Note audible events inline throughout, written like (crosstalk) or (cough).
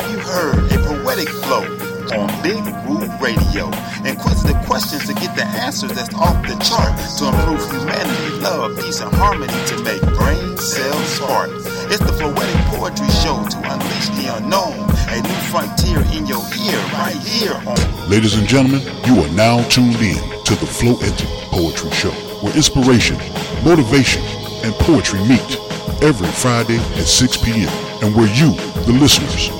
Have you heard a poetic flow on Big Woo Radio? Inquisitive the questions to get the answers that's off the chart to improve humanity, love, peace, and harmony to make brain cells spark. It's the Floetic Poetry Show to unleash the unknown, a new frontier in your ear right here on. Ladies and gentlemen, you are now tuned in to the Floetic Poetry Show, where inspiration, motivation, and poetry meet every Friday at 6 p.m. and where you, the listeners,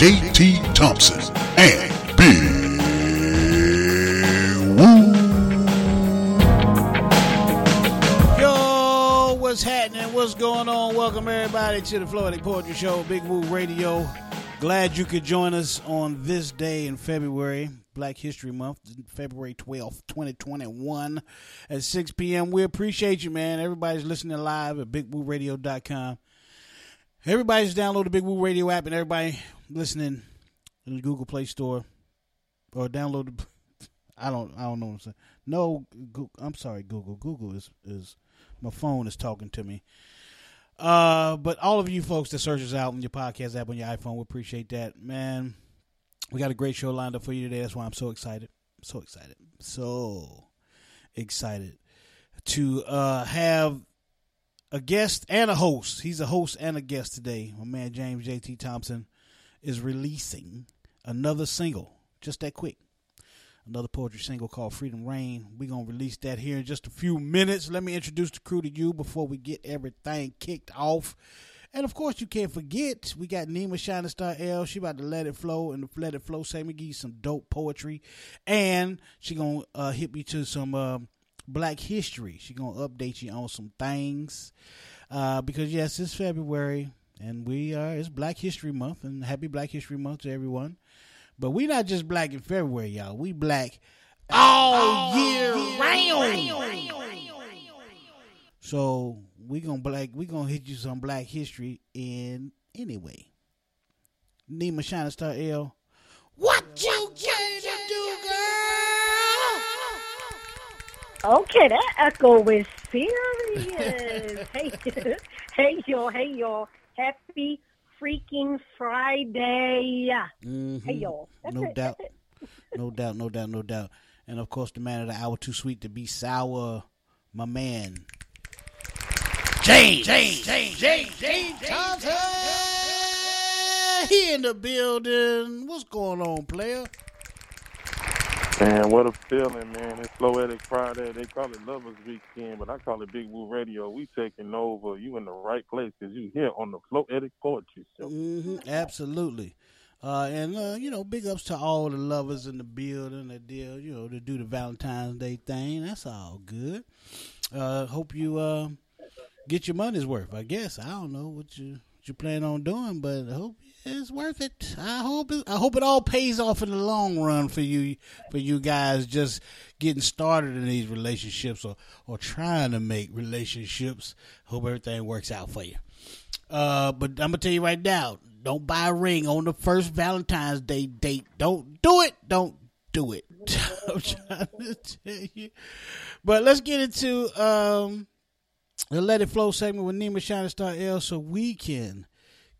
JT Thompson, and Big Woo. Yo, what's happening? What's going on? Welcome everybody to the Floetic Poetry Show, Big Woo Radio. Glad you could join us on this day in February, Black History Month, February 12th, 2021 at 6 p.m. We appreciate you, man. Everybody's listening live at bigwooradio.com. Everybody's download the Big Woo Radio app and everybody listening in the Google Play Store or download the (laughs) I don't I don't know what I'm saying. No, Goo- I'm sorry, Google. Google is is my phone is talking to me. Uh, but all of you folks that search us out on your podcast app on your iPhone, we appreciate that, man. We got a great show lined up for you today. That's why I'm so excited, so excited, so excited to uh have a guest and a host. He's a host and a guest today. My man James JT Thompson is releasing another single. Just that quick another poetry single called Freedom Reign. We're going to release that here in just a few minutes. Let me introduce the crew to you before we get everything kicked off. And of course, you can't forget, we got Nima Shining Star L. She about to let it flow and Let It Flow segment, give you some dope poetry. And she to uh, hit me to some uh, black history. She to update you on some things. Uh, because, yes, it's February and we are, it's Black History Month. And happy Black History Month to everyone. But we not just black in February, y'all. We black all, year, round. So we gonna black we gonna hit you some black history in anyway. Nima Shining Star L. What you came to do, girl? Okay, that echo is serious. hey, (laughs) hey, y'all, hey, y'all. Happy freaking Friday. Mhm. Hey, y'all. That's no it, doubt, no doubt, no doubt, no doubt. And of course, the man of the hour, too sweet to be sour, my man. James, James, James, James, James Thompson. He in the building. What's going on, player? Man, what a feeling, man. It's Floetic Friday. They call it Lovers Weekend, but I call it Big Woo Radio. We taking over. You in the right place because you here on the Floetic Poetry Show. hmm absolutely. Uh, and uh, you know, big ups to all the lovers in the building that deal, you know, to do the Valentine's Day thing. That's all good. Uh, hope you uh, get your money's worth. I guess I don't know what you you plan on doing, but I hope it's worth it. I hope it, I hope it all pays off in the long run for you for you guys just getting started in these relationships or or trying to make relationships. Hope everything works out for you. Uh, but I'm gonna tell you right now, don't buy a ring on the first Valentine's Day date. Don't do it. Don't do it. (laughs) I'm trying to tell you. But let's get into um the Let It Flow segment with Nima Shining Star L so we can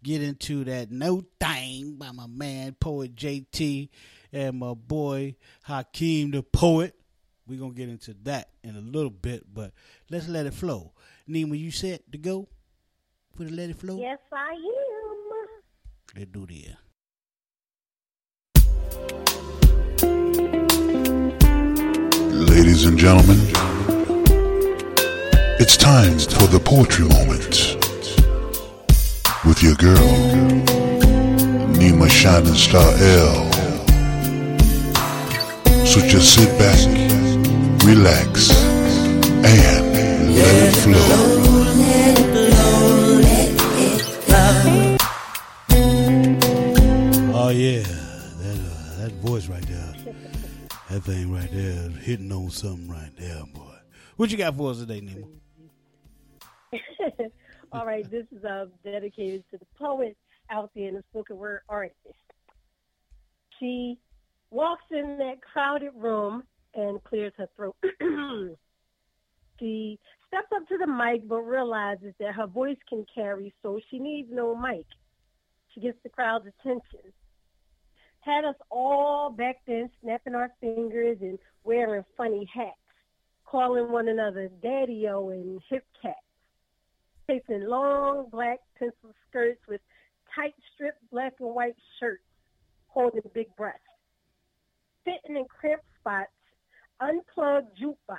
get into that no thing by my man poet JT and my boy Hakim the poet. We're gonna get into that in a little bit, but let's let it flow. Nima, you set to go for the Let It Flow? Yes, I am. Let's do this. Ladies and gentlemen, it's time for the poetry moment with your girl, Nima Shining Star L. So just sit back, relax, and let it flow. Oh yeah, that uh, that voice right there, That thing right there hitting on something right there, boy. What you got for us today, Nima? All right, this is uh, dedicated to the poet out there in the spoken word artist. She walks in that crowded room and clears her throat. (clears throat) she steps up to the mic but realizes that her voice can carry, so she needs no mic. She gets the crowd's attention. Had us all back then snapping our fingers and wearing funny hats, calling one another daddy-o and hip cat, facing long black pencil skirts with tight striped black and white shirts, holding big breasts, sitting in cramped spots, unplugged jukebox,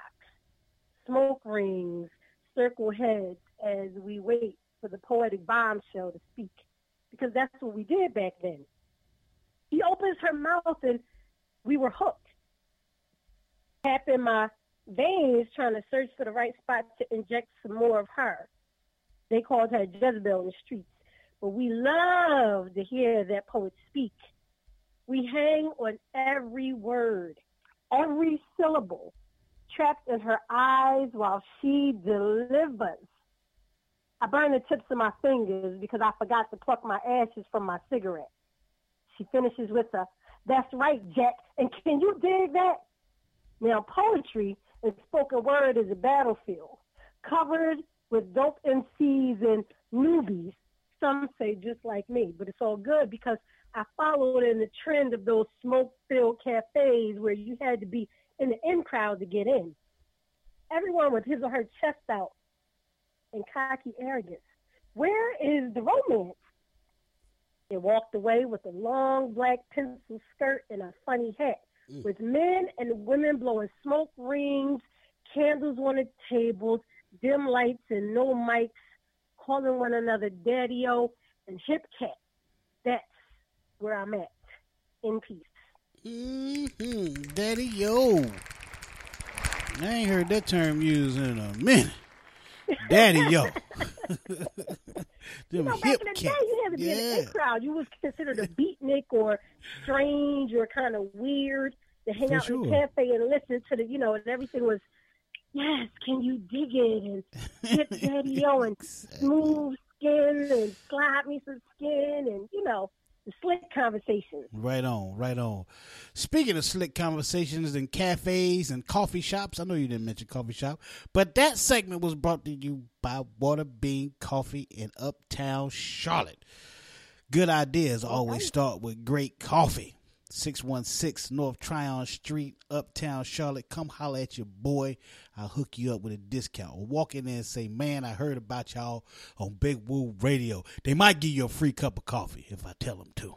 smoke rings, circle heads as we wait for the poetic bombshell to speak, because that's what we did back then. She opens her mouth and we were hooked. Tapping my veins, trying to search for the right spot to inject some more of her. They called her Jezebel in the streets, but we love to hear that poet speak. We hang on every word, every syllable, trapped in her eyes while she delivers. I burn the tips of my fingers because I forgot to pluck my ashes from my cigarette. She finishes with a, that's right, Jack. And can you dig that? Now, poetry and spoken word is a battlefield covered with dope MCs and newbies. Some say just like me, but it's all good because I followed in the trend of those smoke-filled cafes where you had to be in the in crowd to get in. Everyone with his or her chest out and cocky arrogance. Where is the romance? They walked away with a long black pencil skirt and a funny hat, Mm. with men and women blowing smoke rings, candles on the tables, dim lights and no mics, calling one another daddy-o and hip cat. That's where I'm at. In peace. Mm-hmm. Daddy yo. I ain't heard that term used in a minute. Daddy yo. (laughs) (laughs) You know, back in the day, you had to be in the Yeah. in crowd. You was considered a beatnik or strange or kind of weird to hang For out in sure. the cafe and listen to the, you know, and everything was, yes, can you dig it? And hip daddy o and smooth skin and slide me some skin and, you know, the slick conversations. Right on, right on. Speaking of slick conversations in cafes and coffee shops, I know you didn't mention coffee shop, but that segment was brought to you by Water Bean Coffee in Uptown Charlotte. Good ideas always start with great coffee. 616 North Tryon Street, Uptown Charlotte. Come holler at your boy. I'll hook you up with a discount. Or walk in there and say, Man, I heard about y'all on Big Woo Radio. They might give you a free cup of coffee if I tell them to.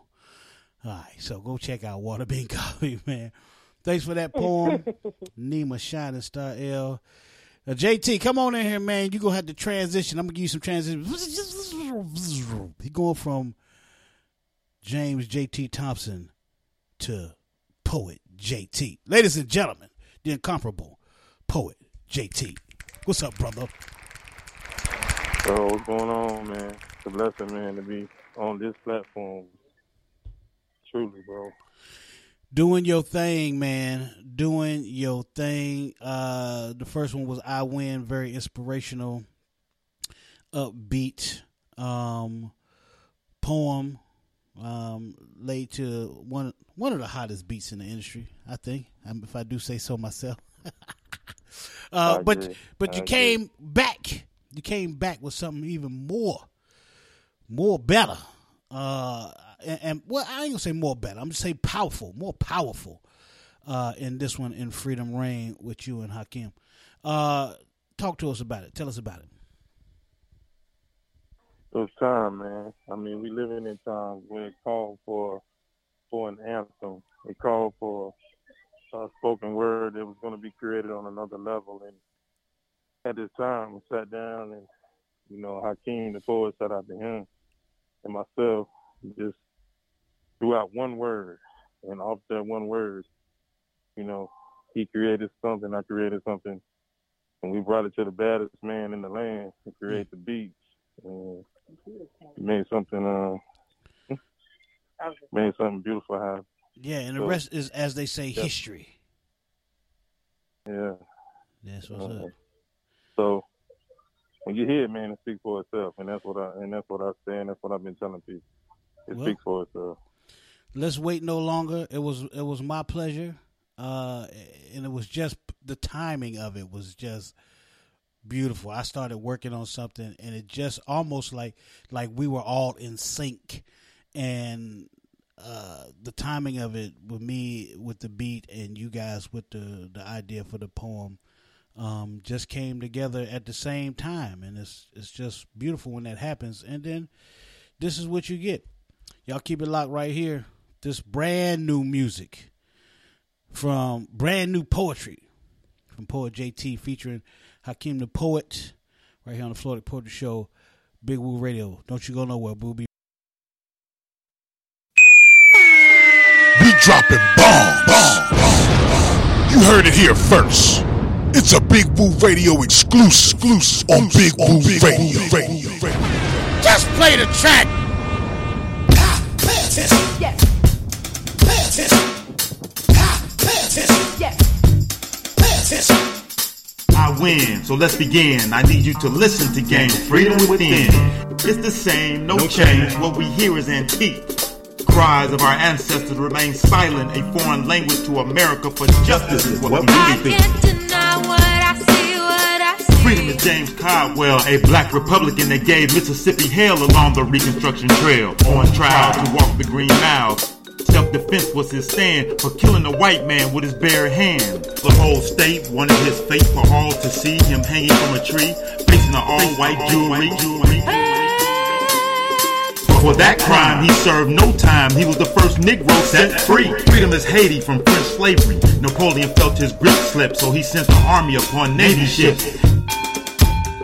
All right, so go check out Water Bean (laughs) Coffee, man. Thanks for that poem, (laughs) Nima Shining Star L. Uh, JT, come on in here, man. You're gonna have to transition. I'm gonna give you some transition. He going from James JT Thompson to poet JT. Ladies and gentlemen, the incomparable poet JT. What's up, brother? So what's going on, man? It's a blessing, man, to be on this platform. Truly, bro. Doing your thing, man. Doing your thing. Uh, the first one was I Win, very inspirational, upbeat um, poem. Um, laid to one one of the hottest beats in the industry, I think. If I do say so myself. (laughs) uh, but but you came back. You came back with something even more, more better. Uh, and, and well, I ain't gonna say more better. I'm just say powerful, more powerful. Uh, in this one, in Freedom Reign with you and Hakim. Uh, talk to us about it. Tell us about it. It's time, man. I mean, we living in times where it called for for an anthem. It called for a spoken word that was going to be created on another level. And at this time, we sat down and, you know, Hakim, the poet, sat out to him and myself, just threw out one word. And off that one word, you know, he created something, I created something. And we brought it to the baddest man in the land to create mm. the beats. And made something uh made something beautiful happen. Yeah, and the So- rest is, as they say, Yeah. history. Yeah. That's what's Uh, up. So when you hear it, man, it speaks for itself, and that's what I and that's what I say, and that's what I've been telling people. It Well- speaks for itself. Let's wait no longer. It was it was my pleasure, uh, and it was just the timing of it was just beautiful. I started working on something, and it just almost like like we were all in sync, and uh, the timing of it with me with the beat and you guys with the the idea for the poem um, just came together at the same time, and it's it's just beautiful when that happens. And then this is what you get. Y'all keep it locked right here. This brand new music from brand new poetry from poet JT featuring Hakim the Poet right here on the Floetic Poetry Show, Big Woo Radio. Don't you go nowhere. We'll be We dropping bombs. You heard it here first. It's a Big Woo Radio exclusive, exclusive on Big Woo Radio. just play the track. Pay attention. Yes, Pay attention. Pay attention. yes. Pay attention. I win, so let's begin. I need you to listen to gain freedom within. It's the same, no change. What we hear is antique. Cries of our ancestors remain silent. A foreign language to America for justice is what we I speak. can't deny what I see, what I see. Freedom is James Caldwell, a black Republican that gave Mississippi hell along the Reconstruction Trail. On trial to walk the green mile. Self-defense was his stand for killing a white man with his bare hand. The whole state wanted his fate for all to see him hanging from a tree, facing an all-white jury. For that crime, he served no time. He was the first Negro set free. Freedom is Haiti from French slavery. Napoleon felt his grip slip, so he sent the army upon Navy ships.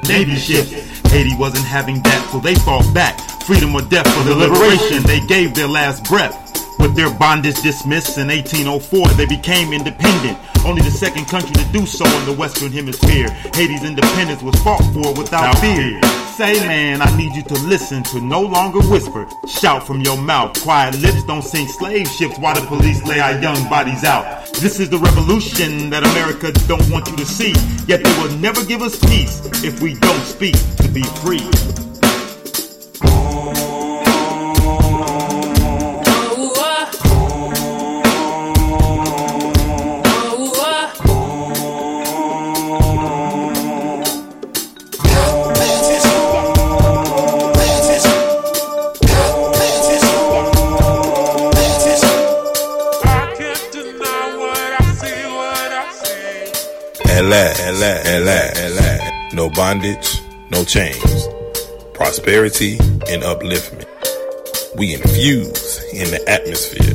Navy ships. Haiti wasn't having that, so they fought back. Freedom or death for the liberation. They gave their last breath. With their bondage dismissed in 1804, they became independent. Only the second country to do so in the Western Hemisphere. Haiti's independence was fought for without fear. Say, man, I need you to listen to no longer whisper. Shout from your mouth. Quiet lips don't sink slave ships while the police lay our young bodies out. This is the revolution that America don't want you to see. Yet they will never give us peace if we don't speak to be free. Last, at last, at last. No bondage, no chains. Prosperity and upliftment. We infuse in the atmosphere.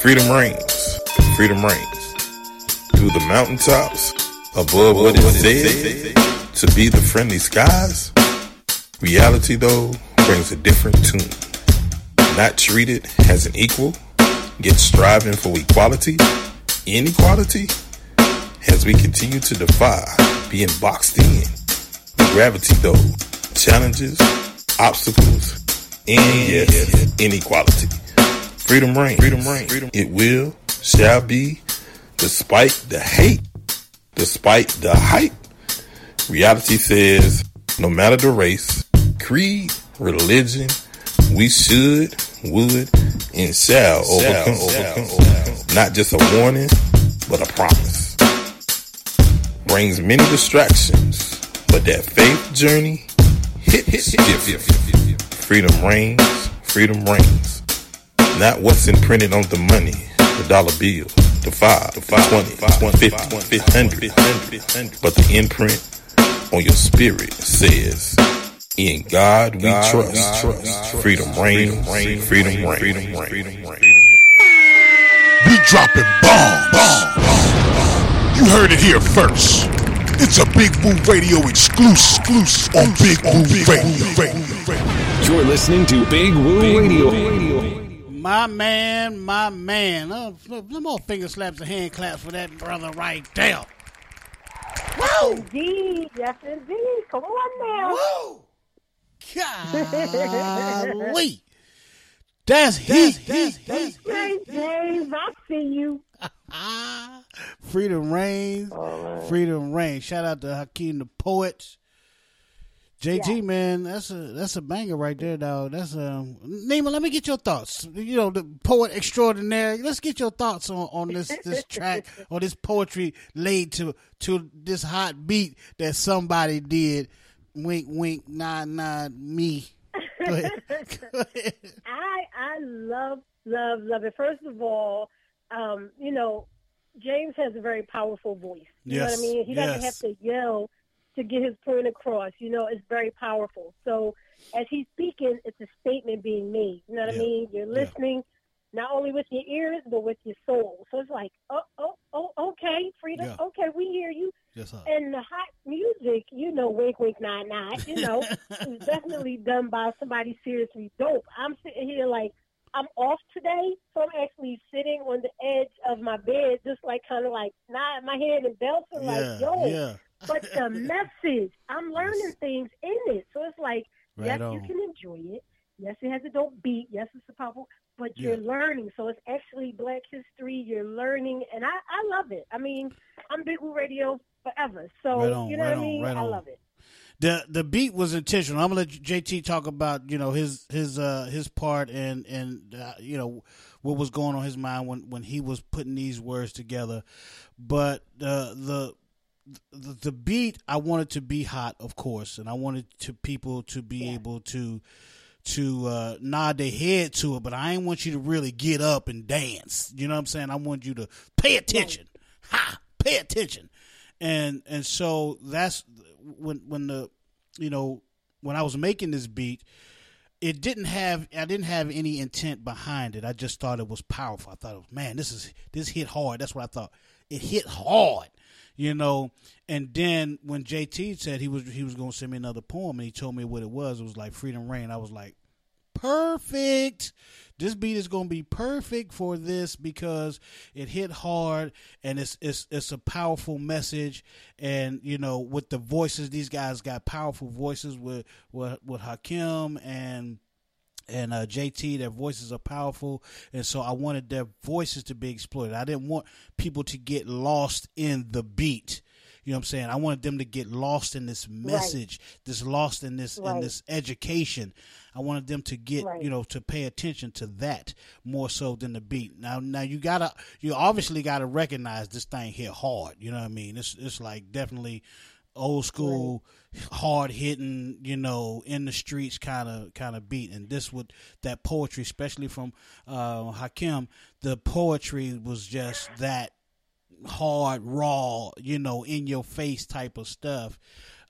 Freedom reigns. Freedom reigns. Through the mountaintops, above what is said to be the friendly skies. Reality, though, brings a different tune. Not treated as an equal, yet striving for equality, inequality, as we continue to defy being boxed in. Gravity, though, challenges, obstacles, and yes, inequality. Freedom reigns. Freedom reigns. It will, shall be, despite the hate, despite the hype. Reality says, no matter the race, creed, religion, we should, would, and shall overcome. overcome. Not just a warning, but a promise. Brings many distractions, but that faith journey hits different. Freedom reigns, freedom reigns. Not what's imprinted on the money, the dollar bill, the five, the five, twenty, one fifty, hundred, hundred, but the imprint on your spirit says, "In God we trust." Freedom reigns, freedom reigns, freedom reigns. We dropping bombs. You heard it here first. It's a Big Woo Radio exclusive, exclusive on Big Woo Radio. You're listening to Big Woo Radio. My man, my man. Oh, look, no more finger slaps and hand claps for that brother right there. Woo! Indeed, yes, indeed. Come on now. Woo! Golly. That's (laughs) heat. That's heat. Hey, James, I see you. Ah, freedom reigns. Oh, Freedom reigns. Shout out to Hakim the poet. JT man, that's a that's a banger right there, dog. That's a Nima. Let me get your thoughts. You know, the poet extraordinary. Let's get your thoughts on, on this this (laughs) track or this poetry laid to to this hot beat that somebody did. Wink, wink, nod, nod. Me. Go ahead. (laughs) Go ahead. (laughs) I I love love love it. First of all, um, you know, James has a very powerful voice. You know what I mean? He doesn't yes. have to yell to get his point across. You know, it's very powerful. So as he's speaking, it's a statement being made. You know what I mean? You're yeah. listening not only with your ears but with your soul. So it's like, oh, oh, oh, okay, freedom. Yeah. Okay, we hear you. Yes, sir. And the hot music, you know, wink, wink, nod, nod, you know, (laughs) is definitely done by somebody seriously dope. I'm sitting here like, I'm off today, so I'm actually sitting on the edge of my bed, just like kind of like nodding my head and belting, Yeah, like, yo. yeah. But the (laughs) message, I'm learning things in it. So it's like, Right yes, on. you can enjoy it. Yes, it has a dope beat. Yes, it's a powerful, but you're learning. So it's actually Black History. You're learning, and I, I love it. I mean, I'm Big Woo Radio forever. So Right on, you know right what I mean? right I love it. The the beat was intentional. I'm gonna let JT talk about you know his his uh his part and and uh, you know what was going on in his mind when when he was putting these words together. But uh, the the the beat I wanted to be hot, of course, and I wanted to people to be able to to uh, nod their head to it, but I ain't want you to really get up and dance. You know what I'm saying? I want you to pay attention. Ha! Pay attention. And and so that's when when the you know when I was making this beat, it didn't have I didn't have any intent behind it. I just thought it was powerful. I thought, man, this is this hit hard. That's what I thought. It hit hard, you know. And then when JT said he was he was going to send me another poem, and he told me what it was, it was like Freedom Reign. I was like, perfect. This beat is going to be perfect for this because it hit hard and it's it's it's a powerful message and you know with the voices these guys got powerful voices with with, with Hakim and and uh, JT, their voices are powerful, and so I wanted their voices to be exploited. I didn't want people to get lost in the beat. You know what I'm saying? I wanted them to get lost in this message, this lost in this in this education. I wanted them to get Right. you know to pay attention to that more so than the beat. Now, now you gotta you obviously gotta recognize this thing hit hard. You know what I mean? It's it's like definitely old school, hard hitting, you know, in the streets kind of kind of beat. And this would that poetry, especially from uh, Hakim, the poetry was just that hard, raw, you know, in your face type of stuff.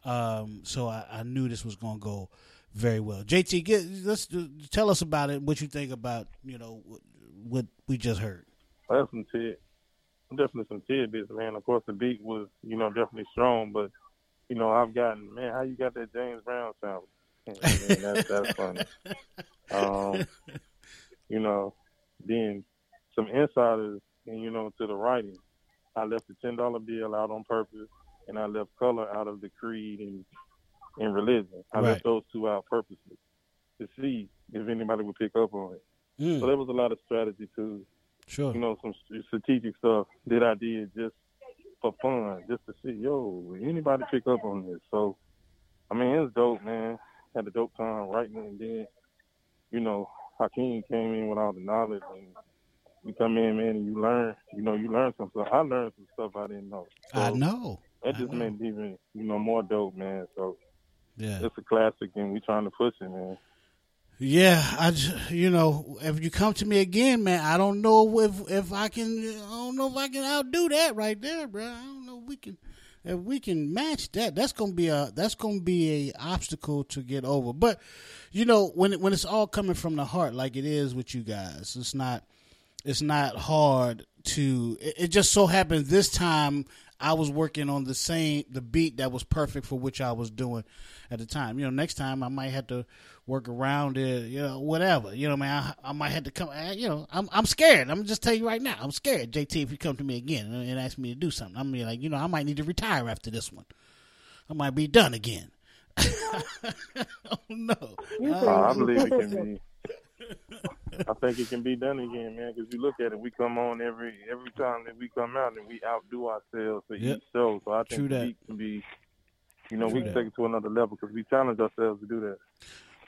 Um, so I, I knew this was gonna go very well. JT, get, let's tell us about it. What you think about you know what, what we just heard? That's some tid, definitely some tidbits, man. Of course, the beat was, you know, definitely strong, but you know, I've gotten, man, how you got that James Brown sound? (laughs) Man, that's that's funny. Um, (laughs) you know, then some insiders, and you know, to the writing, I left the ten dollar bill out on purpose, and I left color out of the creed and and religion. I Right. left those two out purposely to see if anybody would pick up on it. Mm, So there was a lot of strategy too sure. you know, some strategic stuff that I did just for fun, just to see, yo, anybody pick up on this? So, I mean, it was dope, man. Had a dope time writing, and then, you know, Hakim came in with all the knowledge, and you come in, man, and you learn, you know, you learn some stuff. I learned some stuff I didn't know. So I know. That just made it even, you know, more dope, man. So Yeah. it's a classic, and we trying to push it, man. Yeah, I just, you know if you come to me again, man, I don't know if if I can. I don't know if I can outdo that right there, bro. I don't know if we can if we can match that. That's gonna be a that's gonna be a obstacle to get over. But you know when it, when it's all coming from the heart, like it is with you guys, it's not it's not hard to. It, it just so happened this time I was working on the same the beat that was perfect for which I was doing at the time. You know, next time I might have to work around it. You know, whatever. You know, man, I, I might have to come. I- You know, I'm I'm scared. I'm just tell you right now, I'm scared. JT, if you come to me again and, ask me to do something, I'm be like, you know, I might need to retire after this one. I might be done again. oh no. Uh, I believe it can be. (laughs) I think it can be done again, man. Because you look at it, we come on every every time that we come out and we outdo ourselves for Yep. each show. So I think True the that. beat can be, you know, True we can that. take it to another level because we challenge ourselves to do that.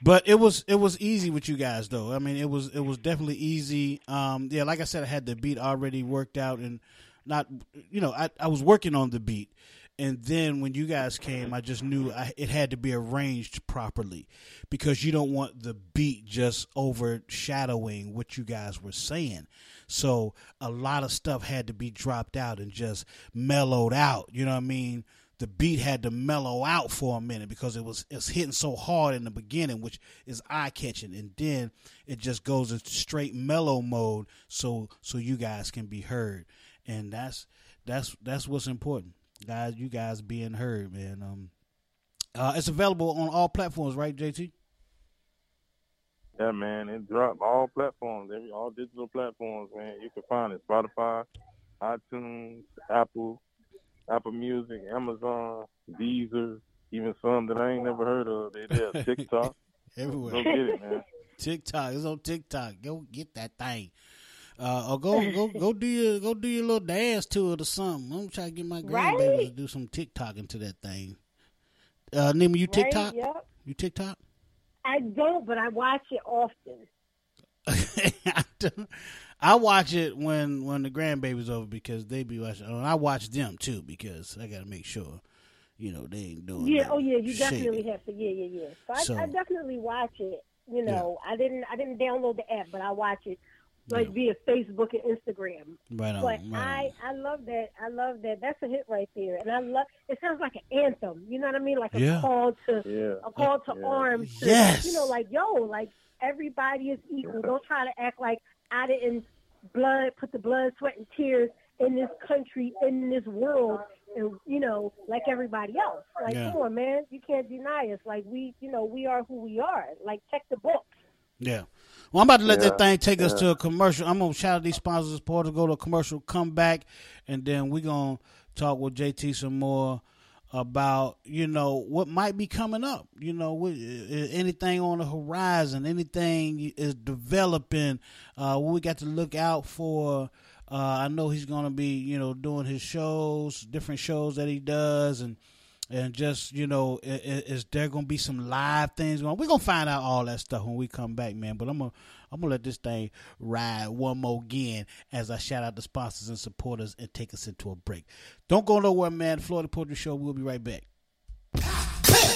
But it was it was easy with you guys though. I mean, it was it was definitely easy. Um, yeah, like I said, I had the beat already worked out and not you know I I was working on the beat, and then when you guys came, I just knew I, it had to be arranged properly because you don't want the beat just overshadowing what you guys were saying. So a lot of stuff had to be dropped out and just mellowed out. You know what I mean? the beat had to mellow out for a minute because it was it's hitting so hard in the beginning, which is eye catching, and then it just goes into straight mellow mode, so so you guys can be heard, and that's that's that's what's important, guys. You guys being heard, man. Um, uh, it's available on all platforms, right, JT? Yeah, man, it dropped all platforms, every all digital platforms, man. You can find it Spotify, iTunes, Apple, Apple Music, Amazon, Deezer, even some that I ain't never heard of. They there, (laughs) TikTok. Everywhere. Go get it, man. (laughs) TikTok. It's on TikTok. Go get that thing. Uh, or go go (laughs) go do your go do your little dance to it or something. I'm trying to get my Right. grandbaby to do some TikTok into that thing. Uh, Nima, you Right? TikTok? Yep. You TikTok? I don't, but I watch it often. I (laughs) I watch it when when the grandbaby's over because they be watching. And I watch them too because I got to make sure, you know, they ain't doing. Yeah. Oh, yeah. You shady. definitely have to. Yeah, yeah, yeah. So I, So- I definitely watch it. You know, I didn't. I didn't download the app, but I watch it like via Facebook and Instagram. Right on. But right I, I love that. I love that. That's a hit right there, and I love. It sounds like an anthem. You know what I mean? Like a Yeah. call to Yeah. a call to Yeah. arms. To, Yes. You know, like yo, like everybody is equal. Don't try to act like I didn't blood put the blood, sweat, and tears in this country, in this world, and you know, like everybody else. Like, Yeah. come on, man, you can't deny us. Like we, you know, we are who we are. Like check the book. Yeah. Well, I'm about to let that thing take us to a commercial. I'm gonna shout out these sponsors, support to go to a commercial, come back, and then we're gonna talk with JT some more about you know what might be coming up. You know, anything on the horizon, anything is developing. Uh, what we got to look out for. Uh, I know he's gonna be you know doing his shows, different shows that he does, and and just you know, is there gonna be some live things going? We're gonna find out all that stuff when we come back, man. But I'm gonna I'm gonna let this thing ride one more again as I shout out the sponsors and supporters and take us into a break. Don't go nowhere, man. Floetic Poetry Show. We'll be right back. Pay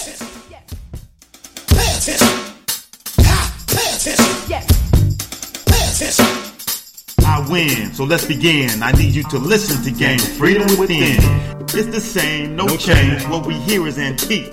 I win, so let's begin. I need you to listen to gain freedom within. It's the same, no change. What we hear is antique.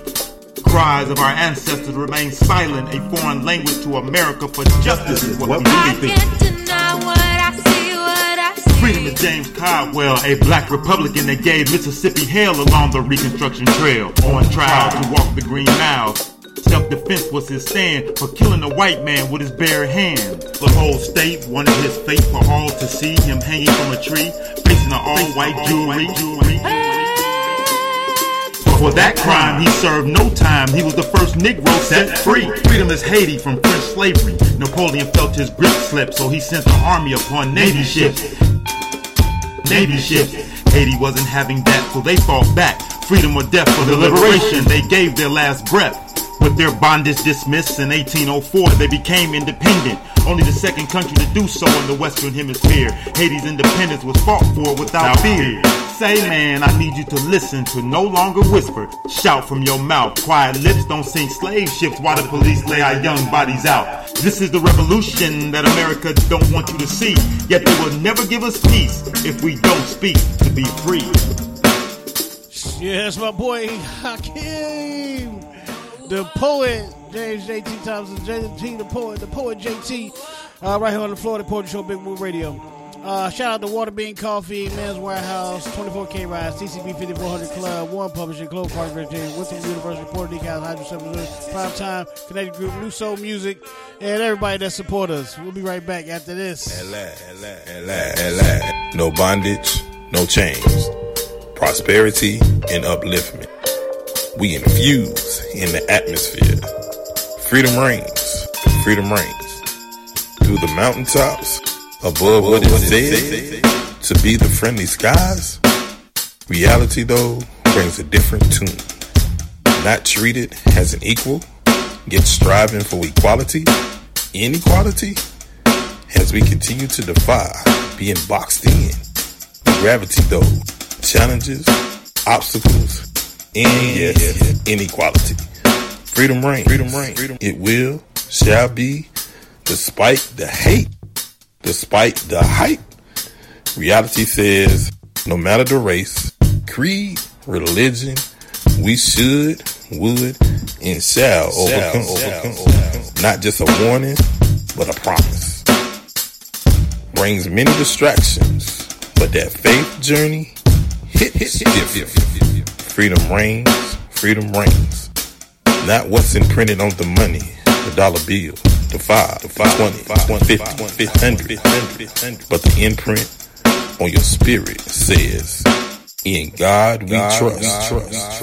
Cries of our ancestors remain silent. A foreign language to America for justice is what we really think. can't deny what I see, what I see. Freedom is James Caldwell, a black Republican that gave Mississippi hell along the Reconstruction Trail. On trial to walk the green mile. Self-defense was his stand for killing a white man with his bare hand. The whole state wanted his fate for all to see him hanging from a tree, facing an all-white jury. For that crime, he served no time. He was the first Negro set free. Freedom is Haiti from French slavery. Napoleon felt his grip slip, so he sent an army upon Navy ships. Navy ships. Haiti wasn't having that, so they fought back. Freedom or death for the liberation. They gave their last breath. With their bondage dismissed in 1804, they became independent. Only the second country to do so in the Western Hemisphere. Haiti's independence was fought for without fear. Say, man, I need you to listen to no longer whisper. Shout from your mouth. Quiet lips don't sink slave ships while the police lay our young bodies out. This is the revolution that America don't want you to see. Yet they will never give us peace if we don't speak to be free. Yes, my boy Hakim, the poet, James JT Thompson, JT the poet, the poet JT, uh, right here on the Floetic Poetry Show, Big Woo Radio. Uh, shout out to Water Bean Coffee, Men's Wearhouse, 24K Rise, CCB 5400 Club, One Publishing, Clove Park, Virginia, Western University, Port Decals, Hydro 7 Prime Time, Connected Group, New Soul Music, and everybody that support us. We'll be right back after this. No bondage, no chains. Prosperity and upliftment. We infuse in the atmosphere. Freedom reigns. Freedom reigns. through the mountaintops, above what is said, to be the friendly skies. Reality, though, brings a different tune. Not treated as an equal, yet striving for equality, inequality, as we continue to defy being boxed in. Gravity, though, challenges, obstacles, and yes, inequality. Freedom reigns. Freedom reigns. It will, shall be, despite the hate, despite the hype. Reality says, no matter the race, creed, religion, we should, would, and shall overcome. overcome. Not just a warning, but a promise. Brings many distractions, but that faith journey hit hits different. Freedom reigns, freedom reigns. Not what's imprinted on the money, the dollar bill, the five, the five, 20, 50, 100, but the imprint on your spirit says, in God we trust.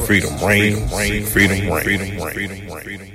Freedom reigns, freedom reigns, freedom reigns.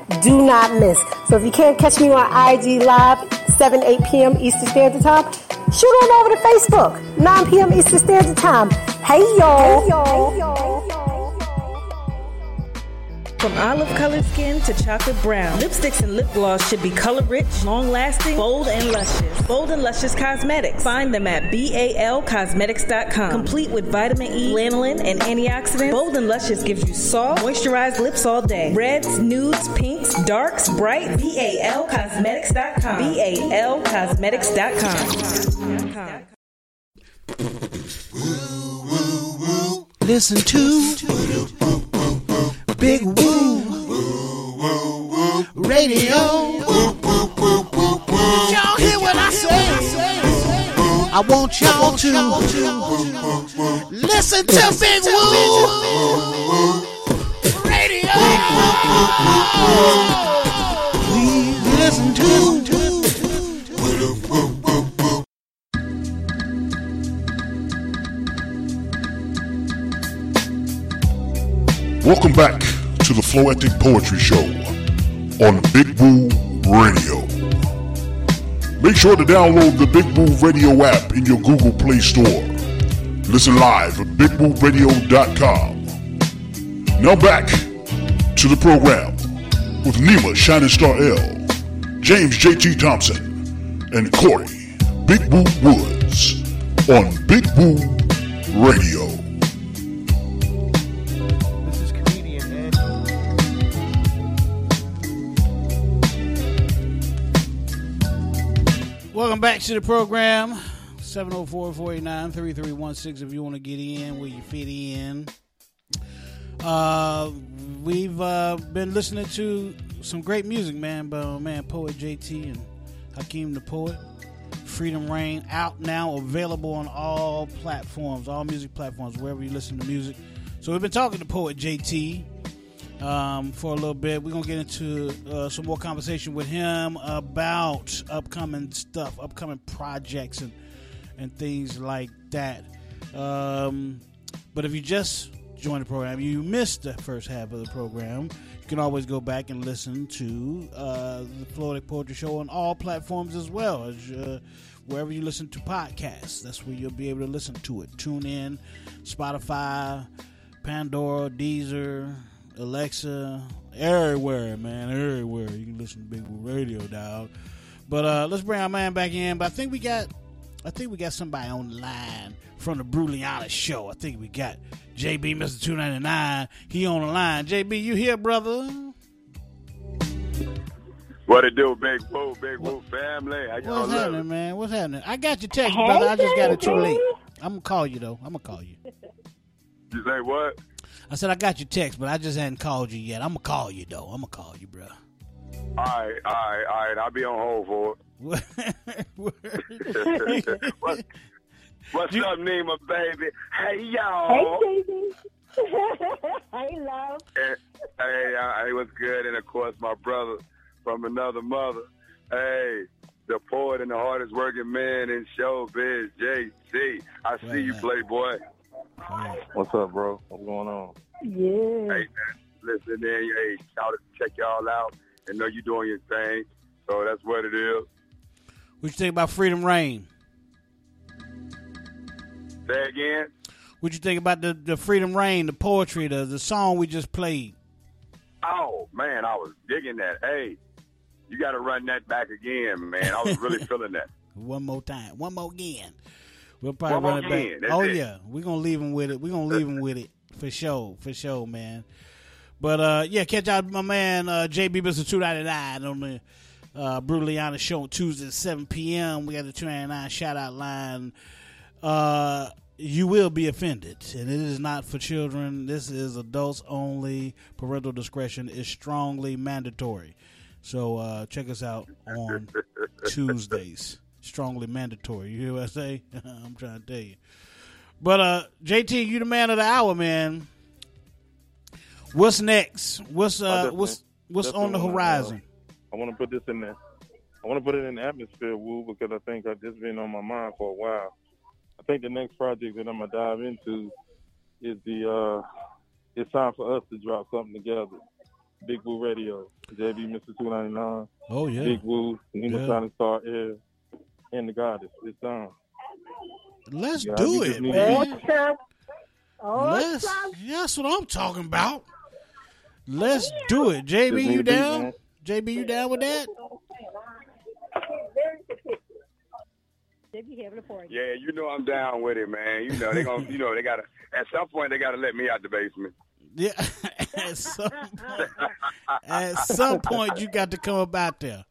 Do not miss. So if you can't catch me on IG Live, 7, 8 p.m. Eastern Standard Time, shoot on over to Facebook, 9 p.m. Eastern Standard Time. Hey y'all. Hey y'all. From olive colored skin to chocolate brown, lipsticks and lip gloss should be color rich, long lasting, bold, and luscious. Bold and Luscious Cosmetics. Find them at BALCosmetics.com. Complete with vitamin E, lanolin, and antioxidants, Bold and Luscious gives you soft, moisturized lips all day. Reds, nudes, pinks, darks, bright. BALCosmetics.com. BALCosmetics.com. Listen to Big Woo Woo, woo, woo. Radio. Y'all hear what I say? I want y'all to listen to Big Woo Radio. Please listen to. Welcome back to the Floetic Poetry Show on Big Woo Radio. Make sure to download the Big Woo Radio app in your Google Play Store. Listen live at bigwooradio.com. Now back to the program with Nima Shining Star L, James JT Thompson, and Corey Big Woo Woods on Big Woo Radio. Welcome back to the program. 704-489-3316 if you want to get in where you fit in. Uh, we've uh, been listening to some great music, man, by my man Poet JT and Hakim the Poet. Freedom Reign out now, available on all platforms, all music platforms, wherever you listen to music. So we've been talking to Poet JT um, for a little bit. We're gonna get into uh, some more conversation with him about upcoming stuff, upcoming projects, and and things like that. Um, but if you just joined the program, you missed the first half of the program. You can always go back and listen to uh, the Floetic Poetry Show on all platforms as well as uh, wherever you listen to podcasts. That's where you'll be able to listen to it. TuneIn, Spotify, Pandora, Deezer. Alexa, everywhere, man, everywhere. You can listen to Big Woo Radio, dog. But uh, let's bring our man back in. But I think we got, I think we got somebody on the line from the Bruliana show. I think we got JB, Mister Two Ninety Nine. He on the line. JB, you here, brother? What it do, Big Woo, Big Woo family? How y'all What's living? happening, man? What's happening? I got your text, Hey, brother. I just got it too late. I'm gonna call you though. I'm gonna call you. You say what? I said I got your text, but I just hadn't called you yet. I'm gonna call you though. I'm gonna call you, bro. All right, all right, all right. I'll be on hold for it. (laughs) What? (laughs) What's up, Nima, baby? Hey, Hey, y'all. Hey, baby. (laughs) hey, love. Hey, hey, uh, hey, what's good? And of course, my brother from another mother. Hey, the poet and the hardest working man in showbiz, JC. I see you, Playboy. What's up, bro? What's going on? Yeah. Hey, man, listen in. Hey, shout out to check y'all out and know you're doing your thing. So that's what it is. What you think about Freedom Reign? Say again. What you think about the, the Freedom Reign, the poetry, the the song we just played? Oh man, I was digging that. Hey, you got to run that back again, man. I was really (laughs) feeling that. One more time. One more again. We'll probably One run it back. That's oh it. yeah, we're gonna leave him with it. We're gonna leave him with it for sure, for sure, man. But uh, yeah, catch out my man uh, JB Mr. Two ninety nine on the uh, Brutally Honest show on Tuesday at seven p.m. We got the two ninety nine shout out line. Uh, you will be offended, and it is not for children. This is adults only. Parental discretion is strongly mandatory. So uh, check us out on (laughs) Tuesdays. Strongly mandatory. You hear what I say? (laughs) I'm trying to tell you. But uh, JT, you the man of the hour, man. What's next? What's uh what's what's on the horizon? uh, I want to put this in there. I want to put it in the atmosphere, Woo, because I think I've just been on my mind for a while. I think the next project that I'm gonna dive into is the. uh It's time for us to drop something together. Big Woo Radio, JB, Mr. Two Ninety Nine. Oh yeah. Big Woo, Nima Yeah. Shining Star Air, and the Goddess. It's time. Let's Yeah, do it, need- man. Oh, Let's, that's what I'm talking about. Let's do it. JB, Just you a beat, down? JB, you down with that? They be having a party. Yeah, you know I'm down with it, man. You know they gonna, (laughs) you know they gotta. At some point, they gotta let me out the basement. Yeah. (laughs) at, some point, at some point, you got to come up out there.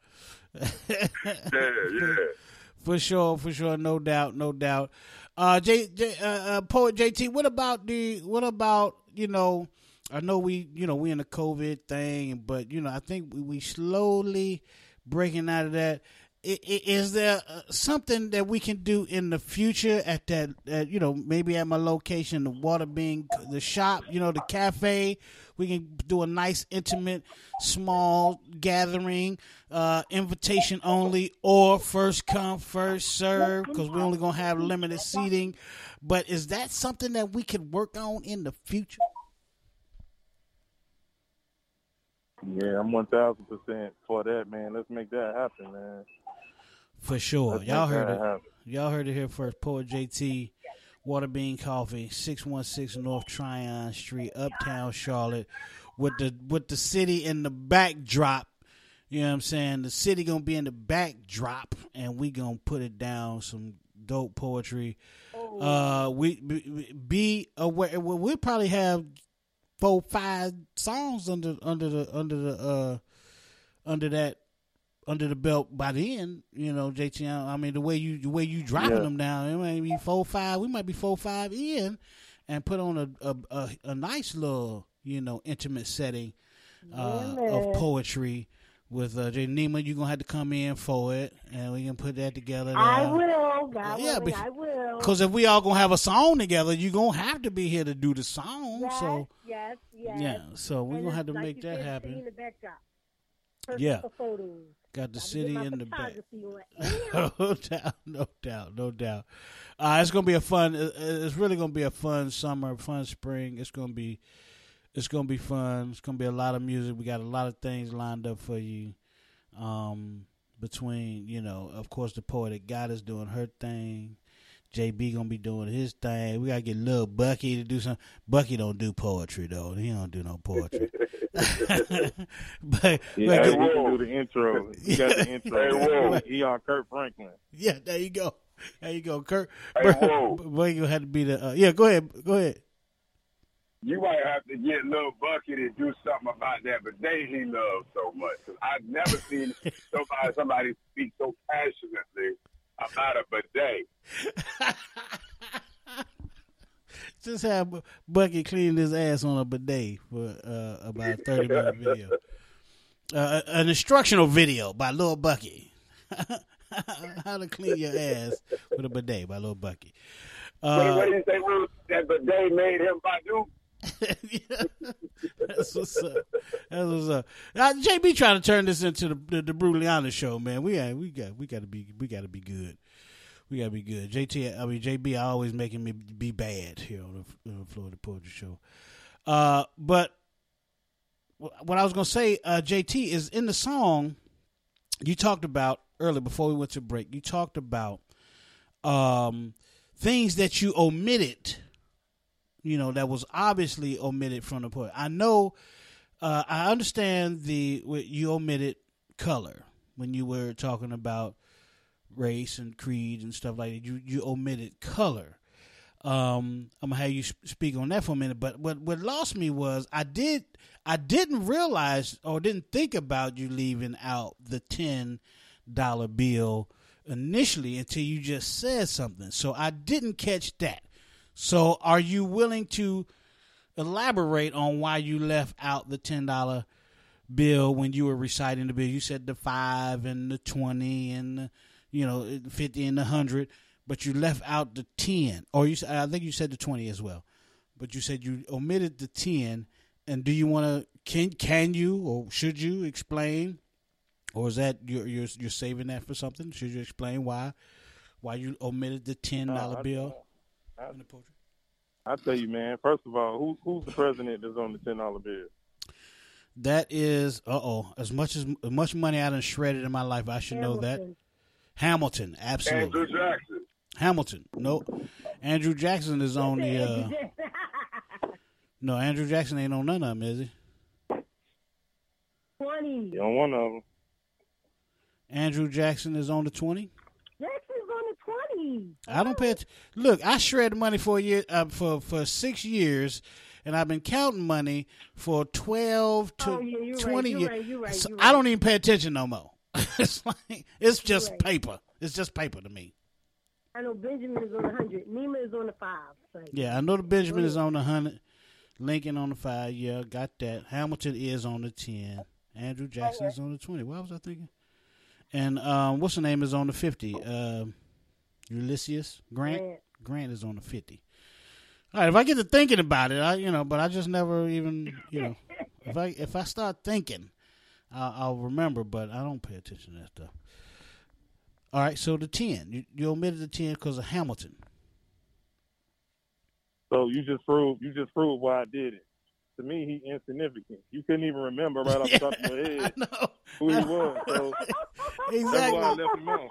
(laughs) Yeah, yeah. For sure, for sure, no doubt, no doubt. Uh, J, J uh, uh, poet JT, what about the what about you know? I know we you know we in the COVID thing, but you know I think we, we slowly breaking out of that. Is there uh, something that we can do in the future at that, at, you know, maybe at my location, the Water Bean the shop, you know, the cafe? We can do a nice, intimate, small gathering, uh, invitation only, or first come, first serve, because we're only gonna have limited seating. But is that something that we could work on in the future? Yeah, I'm one thousand percent for that, man. Let's make that happen, man. For sure. Y'all heard it. happen. Y'all heard it here first. Poet JT, Water Bean Coffee, six one six North Tryon Street, Uptown Charlotte, with the with the city in the backdrop. You know what I'm saying? The city gonna be in the backdrop, and we gonna put it down some dope poetry. Uh, we be, be aware. We'll we'll probably have four, five songs under under the under the uh under that under the belt by then, you know, JT. I mean, the way you the way you dropping Yeah. them down, it might be four five. We might be four five in, and put on a a, a, a nice little you know intimate setting uh, Yeah, of poetry with uh, J Nima. You are gonna have to come in for it, and we can put that together. I will. God Yeah, willing, I will. Cause if we all gonna have a song together, you're gonna have to be here to do the song. yes, So yes, yes. yeah, so we're And gonna have to like make that happen. Yeah. photos. Got the city in the back. (laughs) no doubt, no doubt, no doubt. Uh, it's gonna be a fun. It's really gonna be a fun summer, fun spring. It's gonna be, it's gonna be fun. It's gonna be a lot of music. We got a lot of things lined up for you. Um, between you know, of course, the poetic is doing her thing. JB gonna be doing his thing. We gotta get little Bucky to do some. Bucky don't do poetry though. He don't do no poetry. (laughs) (laughs) but, Yeah, but hey, get- we can do the intro. You got the (laughs) intro. Hey, he on Kirk Franklin. Yeah, there you go. There you go, Kirk. Hey, whoa. Boy, you had to be the. Uh, yeah, go ahead. Go ahead. You might have to get Lil Bucky to do something about that bidet he loves so much. 'Cause I've never seen somebody somebody speak so passionately about a bidet. (laughs) Just have Bucky cleaning his ass on a bidet for uh, about a thirty minute (laughs) video. Uh, an instructional video by Lil Bucky. (laughs) How to clean your ass with a bidet by Lil Bucky. Uh, what did you say? That day made him Badu? (laughs) That's what's up. That's what's up. Uh, JB trying to turn this into the the, the show, man. We got we got we got to be we got to be good. We got to be good. JT, I mean JB, always making me be bad here on the, on the Floetic Poetry Show. Uh, but what I was gonna say, uh, JT, is in the song you talked about earlier before we went to break. You talked about um, things that you omitted you know that was obviously omitted from the poem. I know, uh, I understand the you omitted color when you were talking about race and creed and stuff like that. You you omitted color. Um, I'm gonna have you speak on that for a minute. But what what lost me was I did I didn't realize or didn't think about you leaving out the ten dollar bill initially until you just said something. So I didn't catch that. So, are you willing to elaborate on why you left out the ten dollar bill when you were reciting the bill? You said the five and the twenty and the, you know fifty and the hundred, but you left out the ten, or you I think you said the twenty as well, but you said you omitted the ten. And do you want to can can you or should you explain, or is that you're you're you're saving that for something? Should you explain why why you omitted the ten dollar uh, I- bill? I, I tell you, man. First of all, who, who's the president that's on the ten dollar bill? That is, uh oh. As much as, as much money I done shredded in my life, I should know that. Hamilton, absolutely. Andrew Jackson. Hamilton, no. Andrew Jackson is on the. Uh, (laughs) no, Andrew Jackson ain't on none of them, is he? Twenty. He on one of them. Andrew Jackson is on the twenty. Jackson's on the twenty. I don't pay. Att- Look, I shred money for a year, uh, for for six years, and I've been counting money for twelve to Oh, yeah, you're right, twenty years. right, right, So I don't even pay attention no more. (laughs) it's like it's just paper. It's just paper to me. I know Benjamin is on the hundred. Nima is on the five. So. Yeah, I know the Benjamin is on the hundred, Lincoln on the five. Yeah, got that. Hamilton is on the ten. Andrew Jackson is on the twenty. What was I thinking? And um, what's the name is on the fifty? Um, Ulysses Grant. Grant. Grant is on the fifty. All right, if I get to thinking about it, I you know, but I just never even you know, if I if I start thinking, I'll, I'll remember. But I don't pay attention to that stuff. All right, so the ten, you, you omitted the ten because of Hamilton. So you just proved you just proved why I did it. To me, he insignificant. You couldn't even remember right off the (laughs) top of your head who he was. So (laughs) that's why I left him on.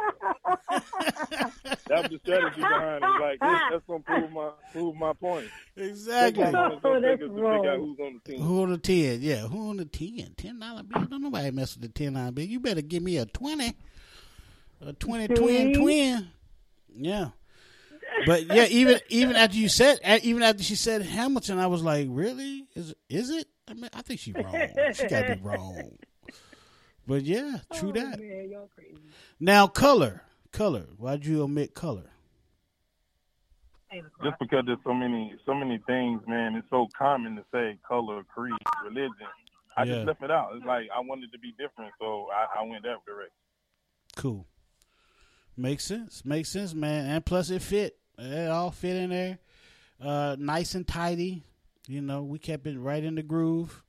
That was the strategy behind it. Like this, that's gonna prove my prove my point. Exactly. That's gonna Oh, take us to figure out who's on the team. Who on the ten? Yeah, who on the ten? Ten dollar bill. Don't nobody mess with the ten dollar bill. You better give me a twenty, a twenty twin twin. Yeah, but yeah, even even after you said, even after she said Hamilton, I was like, really? Is is it? I mean, I think she's wrong. She got to be wrong. But yeah, true oh, that. Man, y'all crazy. Now color, color. Why'd you omit color? Just because there's so many so many things, man, it's so common to say color, creed, religion. I Yeah. just left it out. It's like I wanted to be different, so I, I went that direction. Cool. Makes sense. Makes sense, man. And plus, it fit. It all fit in there. Uh, nice and tidy. You know, we kept it right in the groove.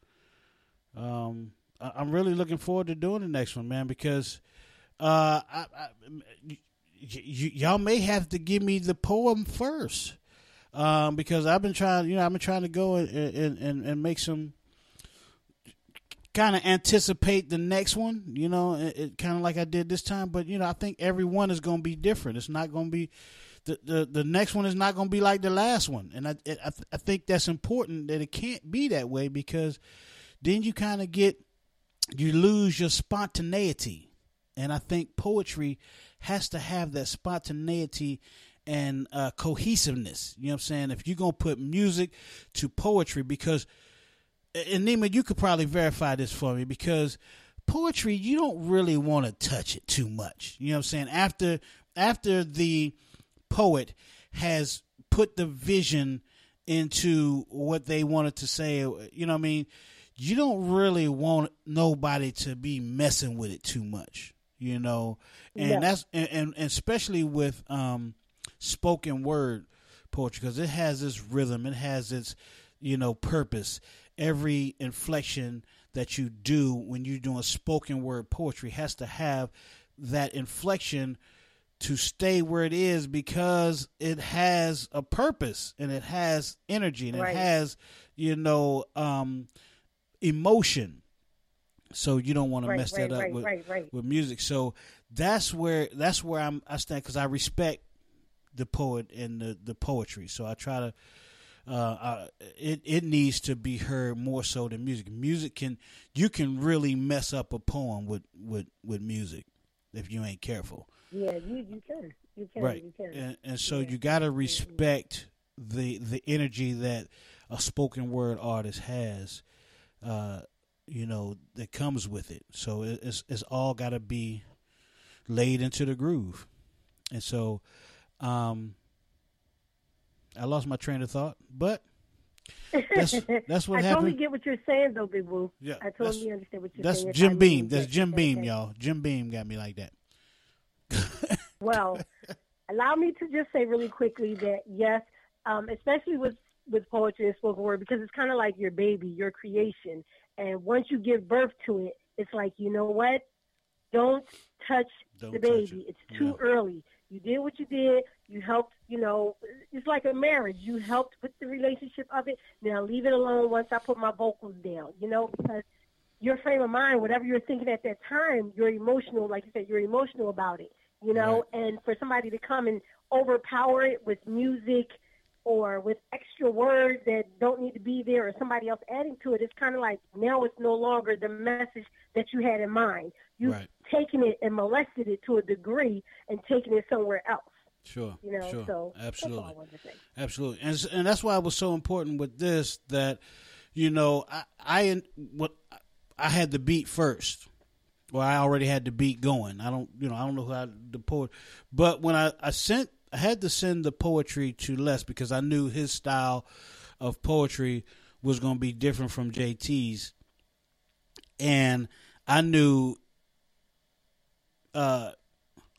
Um, I- I'm really looking forward to doing the next one, man, because uh, I, I, y- y- y'all may have to give me the poem first, um, because I've been trying. You know, I've been trying to go and and, and, and make some kind of anticipate the next one, you know, it, it kind of like I did this time. But you know, I think every one is going to be different. It's not going to be the, the next one is not going to be like the last one, and I I, I think that's important that it can't be that way because then you kind of get you lose your spontaneity, and I think poetry has to have that spontaneity and uh, cohesiveness. You know what I'm saying? If you're gonna put music to poetry, because and Nima, you could probably verify this for me because poetry, you don't really want to touch it too much. You know what I'm saying? After after the poet has put the vision into what they wanted to say, you know what I mean? You don't really want nobody to be messing with it too much, you know? And Yeah. that's and, and, and especially with um spoken word poetry because it has its rhythm, it has its you know purpose. Every inflection that you do when you're doing spoken word poetry has to have that inflection to stay where it is because it has a purpose and it has energy and Right. it has you know um emotion so you don't want to mess right, that up right, with, right, right. with music so that's where that's where I'm I stand because I respect the poet and the the poetry so I try to uh, uh, it it needs to be heard more so than music. Music can you can really mess up a poem with with with music if you ain't careful. Yeah, you you can. You can. right. You can. and, and so you got to respect the the energy that a spoken word artist has uh you know that comes with it. So it, it's it's all got to be laid into the groove. And so um i lost my train of thought but that's (laughs) that's what I happened. totally get what you're saying, though, Big Woo. Yeah, I totally understand what you're that's saying. I jim beam. that's jim beam y'all. Jim beam got me like that Well, allow me to just say really quickly that yes, um, especially with with poetry and spoken word, because it's kind of like your baby, your creation, and once you give birth to it, it's like you know what? Don't touch Don't the touch baby. It's too early. You did what you did. You helped. You know, it's like a marriage. You helped with the relationship of it. Now leave it alone. Once I put my vocals down, you know, because your frame of mind, whatever you're thinking at that time, you're emotional. Like you said, you're emotional about it. You know, and for somebody to come and overpower it with music or with extra words that don't need to be there or somebody else adding to it, it's kind of like now it's no longer the message that you had in mind. You've Right. taken it and molested it to a degree and taken it somewhere else. Sure. You know, sure. so that's all I absolutely. wanted to say. Absolutely. And and that's why it was so important with this that you know, I I what I had the beat first. Well, I already had the beat going. I don't, you know, I don't know how the poet, but when I I sent I had to send the poetry to Les because I knew his style of poetry was going to be different from JT's and I knew uh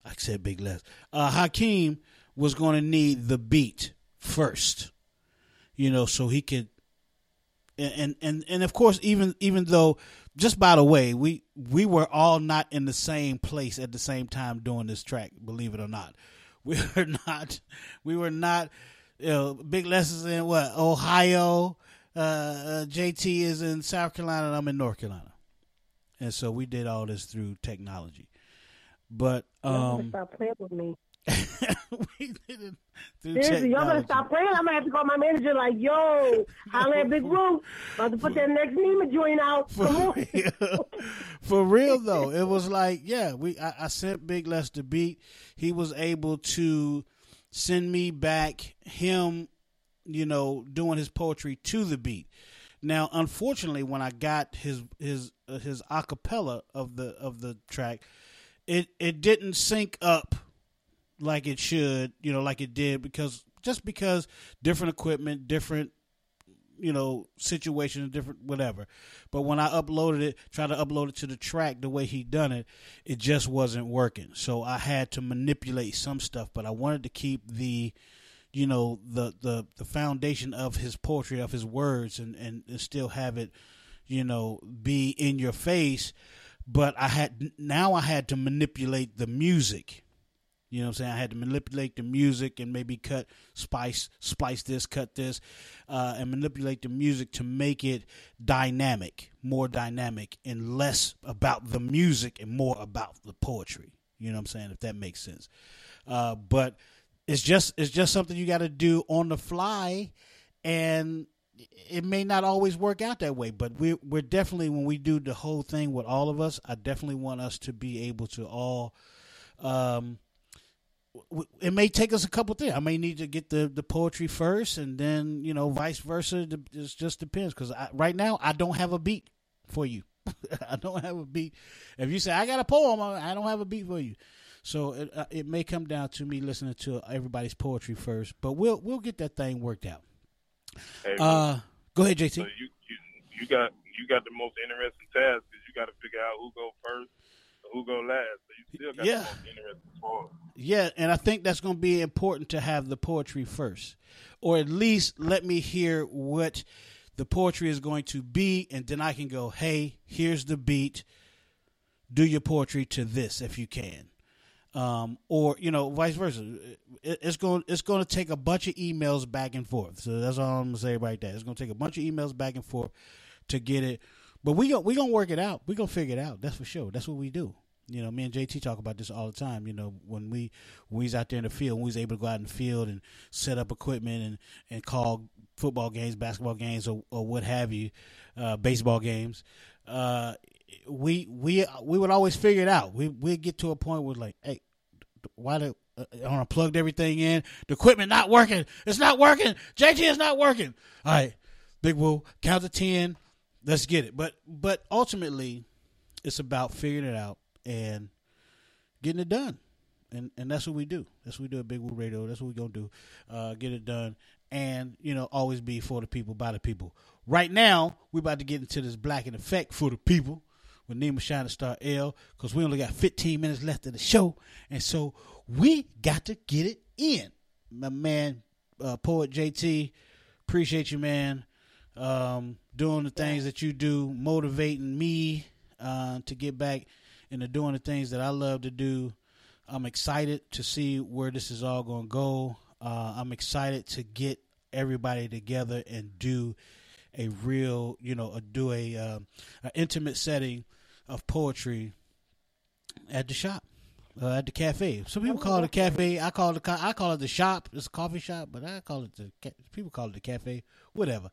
I said Big Les. Uh, Hakim was going to need the beat first, you know, so he could. And and and of course, even even though, just by the way, we we were all not in the same place at the same time doing this track. Believe it or not, (laughs) we were not. We were not. You know, Big Les is in what Ohio. Uh, uh, JT is in South Carolina, and I'm in North Carolina, and so we did all this through technology. But um, stop playing with me. (laughs) we did it through Seriously, y'all better stop playing. I'm gonna have to call my manager like, yo, holla at Big (laughs) Woo. About to put that next Nima joint out. (laughs) Come on. For real though, it was like, yeah, we I, I sent Big Les the beat. He was able to send me back him, you know, doing his poetry to the beat. Now, unfortunately, when I got his his uh, his acapella of the of the track, it it didn't sync up like it should, you know, like it did because just because different equipment, different you know, situation, different whatever. But when I uploaded it, tried to upload it to the track the way he done it, it just wasn't working. So I had to manipulate some stuff, but I wanted to keep the you know, the the the foundation of his poetry, of his words and and, and still have it, you know, be in your face, but I had now I had to manipulate the music. You know what I'm saying? I had to manipulate the music and maybe cut, spice, splice this, cut this, uh, and manipulate the music to make it dynamic, more dynamic, and less about the music and more about the poetry. You know what I'm saying? If that makes sense. Uh, but it's just it's just something you got to do on the fly, and it may not always work out that way. But we're we're definitely when we do the whole thing with all of us, I definitely want us to be able to all. Um, it may take us a couple things. I may need to get the, the poetry first, and then you know, vice versa. It just- depends because right now I don't have a beat for you. (laughs) I don't have a beat. If you say I got a poem, I I don't have a beat for you. So it uh, it may come down to me listening to everybody's poetry first, but we'll we'll get that thing worked out. Hey, Uh, go ahead, JT. So you, you you got you got the most interesting task because you got to figure out who go first. Who gonna last. So you still got Yeah. Yeah, and I think that's going to be important to have the poetry first, or at least let me hear what the poetry is going to be, and then I can go, "Hey, here's the beat. Do your poetry to this if you can." Um, or you know, vice versa. It, it's going it's going to take a bunch of emails back and forth. So that's all I'm gonna say right there. It's going to take a bunch of emails back and forth to get it. But we go we gonna work it out. We gonna figure it out. That's for sure. That's what we do. You know, me and JT talk about this all the time. You know, when we when we out there in the field, when we was able to go out in the field and set up equipment and and call football games, basketball games, or, or what have you, uh, baseball games. Uh, we we we would always figure it out. We we'd get to a point where like, hey, why the uh, I plugged everything in. The equipment not working. It's not working. JT is not working. All right, Big Woo, count to ten. Let's get it. But but ultimately, it's about figuring it out and getting it done. And and that's what we do. That's what we do at Big Woo Radio. That's what we're gonna do. Uh, get it done. And, you know, always be for the people, by the people. Right now, we're about to get into this black in effect for the people with Nima Shining Star L, because we only got 15 minutes left of the show. And so we got to get it in. My man, uh, Poet JT, appreciate you, man. Um, doing the things that you do, motivating me uh, to get back into doing the things that I love to do. I'm excited to see where this is all going to go. Uh, I'm excited to get everybody together and do a real, you know, a, do a uh, an intimate setting of poetry at the shop, uh, at the cafe. Some people call it a cafe. I call it the, I call it the shop. It's a coffee shop, but I call it the people call it the cafe. Whatever.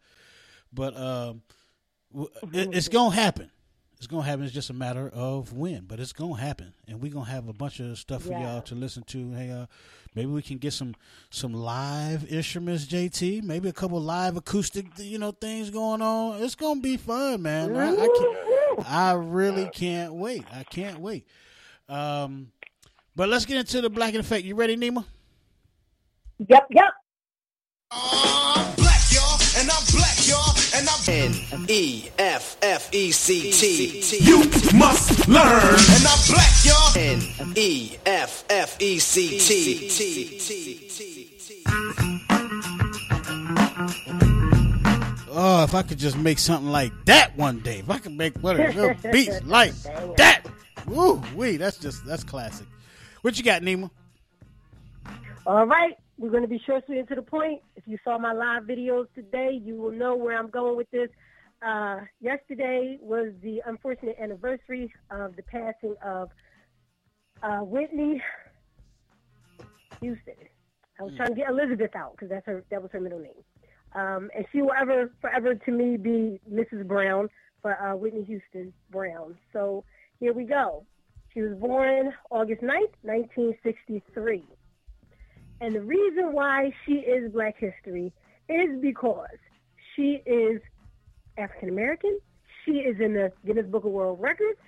But um, it, it's gonna happen. It's gonna happen. It's just a matter of when, but it's gonna happen, and we're gonna have a bunch of stuff for Yeah. y'all to listen to. Hey, uh, maybe we can get some some live instruments, JT. Maybe a couple live acoustic, you know, things going on. It's gonna be fun, man. I, I can't. I really can't wait. I can't wait. Um, but let's get into the black and effect. You ready, Nima? Yep, yep. Black, y'all, and I'm black, y'all, and I'm N E F F E C T. You must learn, and I'm black, y'all. N E F F E C T. Oh, if I could just make something like that one day. If I could make one of the (laughs) beats like that. Woo wee, that's just that's classic. What you got, Nima? All right, we're going to be short, sweet, and to the point. If you saw my live videos today, you will know where I'm going with this. Uh, yesterday was the unfortunate anniversary of the passing of uh, Whitney Houston. I was trying to get Elizabeth out because that's her. That was her middle name. Um, and she will ever, forever to me be Mrs. Brown for uh, Whitney Houston Brown. So here we go. She was born August 9th, 1963. And the reason why she is Black History is because she is African American. She is in the Guinness Book of World Records.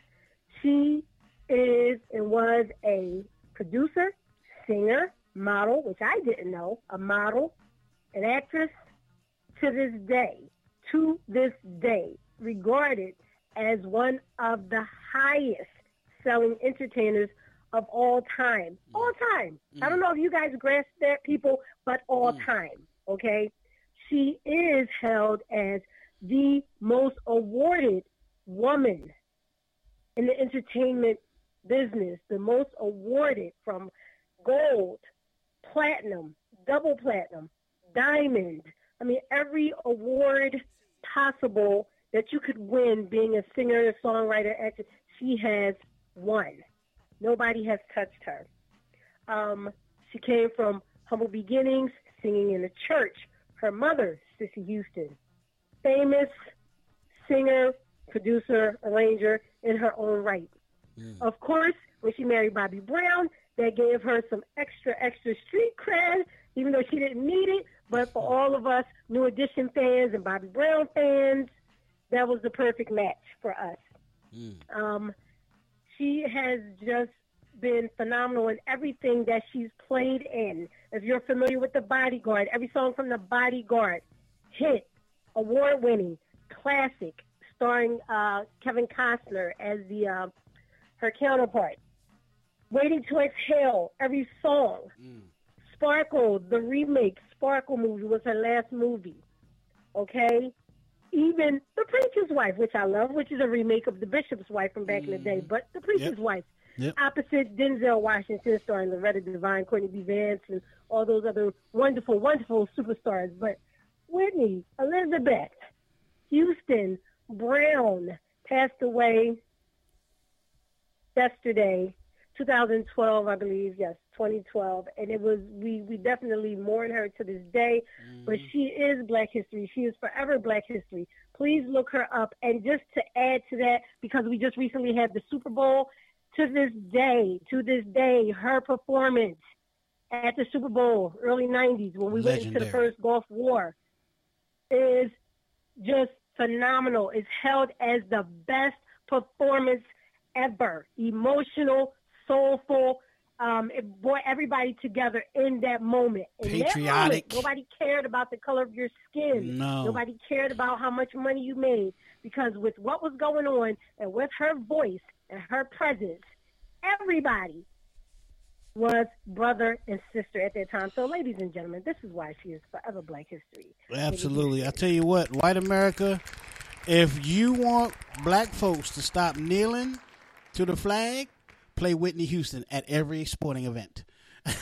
She is and was a producer, singer, model, which I didn't know, a model, an actress to this day, to this day, regarded as one of the highest selling entertainers of all time. Mm. All time. I don't mm. know if you guys grasp that, people, but all mm. time. Okay? She is held as the most awarded woman in the entertainment business, the most awarded from gold, platinum, double platinum, diamond. I mean, every award possible that you could win being a singer, songwriter, actor, she has won. Nobody has touched her. Um, she came from humble beginnings, singing in the church. Her mother, Cissy Houston, famous singer, producer, arranger in her own right. Of course, when she married Bobby Brown, that gave her some extra, extra street cred, even though she didn't need it. But for all of us New Edition fans and Bobby Brown fans, that was the perfect match for us. Um, she has just been phenomenal in everything that she's played in. If you're familiar with The Bodyguard, every song from The Bodyguard, hit, award winning, classic, starring uh, Kevin Costner as the uh, her counterpart. Waiting to Exhale, every song. Sparkle, the remake, Sparkle movie was her last movie. Okay? Even The Preacher's Wife, which I love, which is a remake of The Bishop's Wife from back in the day, mm-hmm. but The Preacher's Yep. Wife. Yep. Opposite Denzel Washington starring Loretta Devine, Courtney B. Vance, and all those other wonderful, wonderful superstars. But Whitney, Elizabeth, Houston, Brown passed away yesterday, 2012, I believe. Yes, 2012, and it was we we definitely mourn her to this day. Mm-hmm. But she is Black History. She is forever Black History. Please look her up. And just to add to that, because we just recently had the Super Bowl, to this day, to this day, her performance at the Super Bowl, early 90s, when we went into the first Gulf War, is just phenomenal. It's held as the best performance ever. Emotional, soulful. Um, it brought everybody together in that moment. In that Patriotic. moment, nobody cared about the color of your skin. No. Nobody cared about how much money you made because with what was going on and with her voice and her presence, everybody was brother and sister at that time. So, ladies and gentlemen, this is why she is forever Black History. Absolutely. I tell you what, white America, if you want black folks to stop kneeling to the flag, play Whitney Houston at every sporting event. (laughs)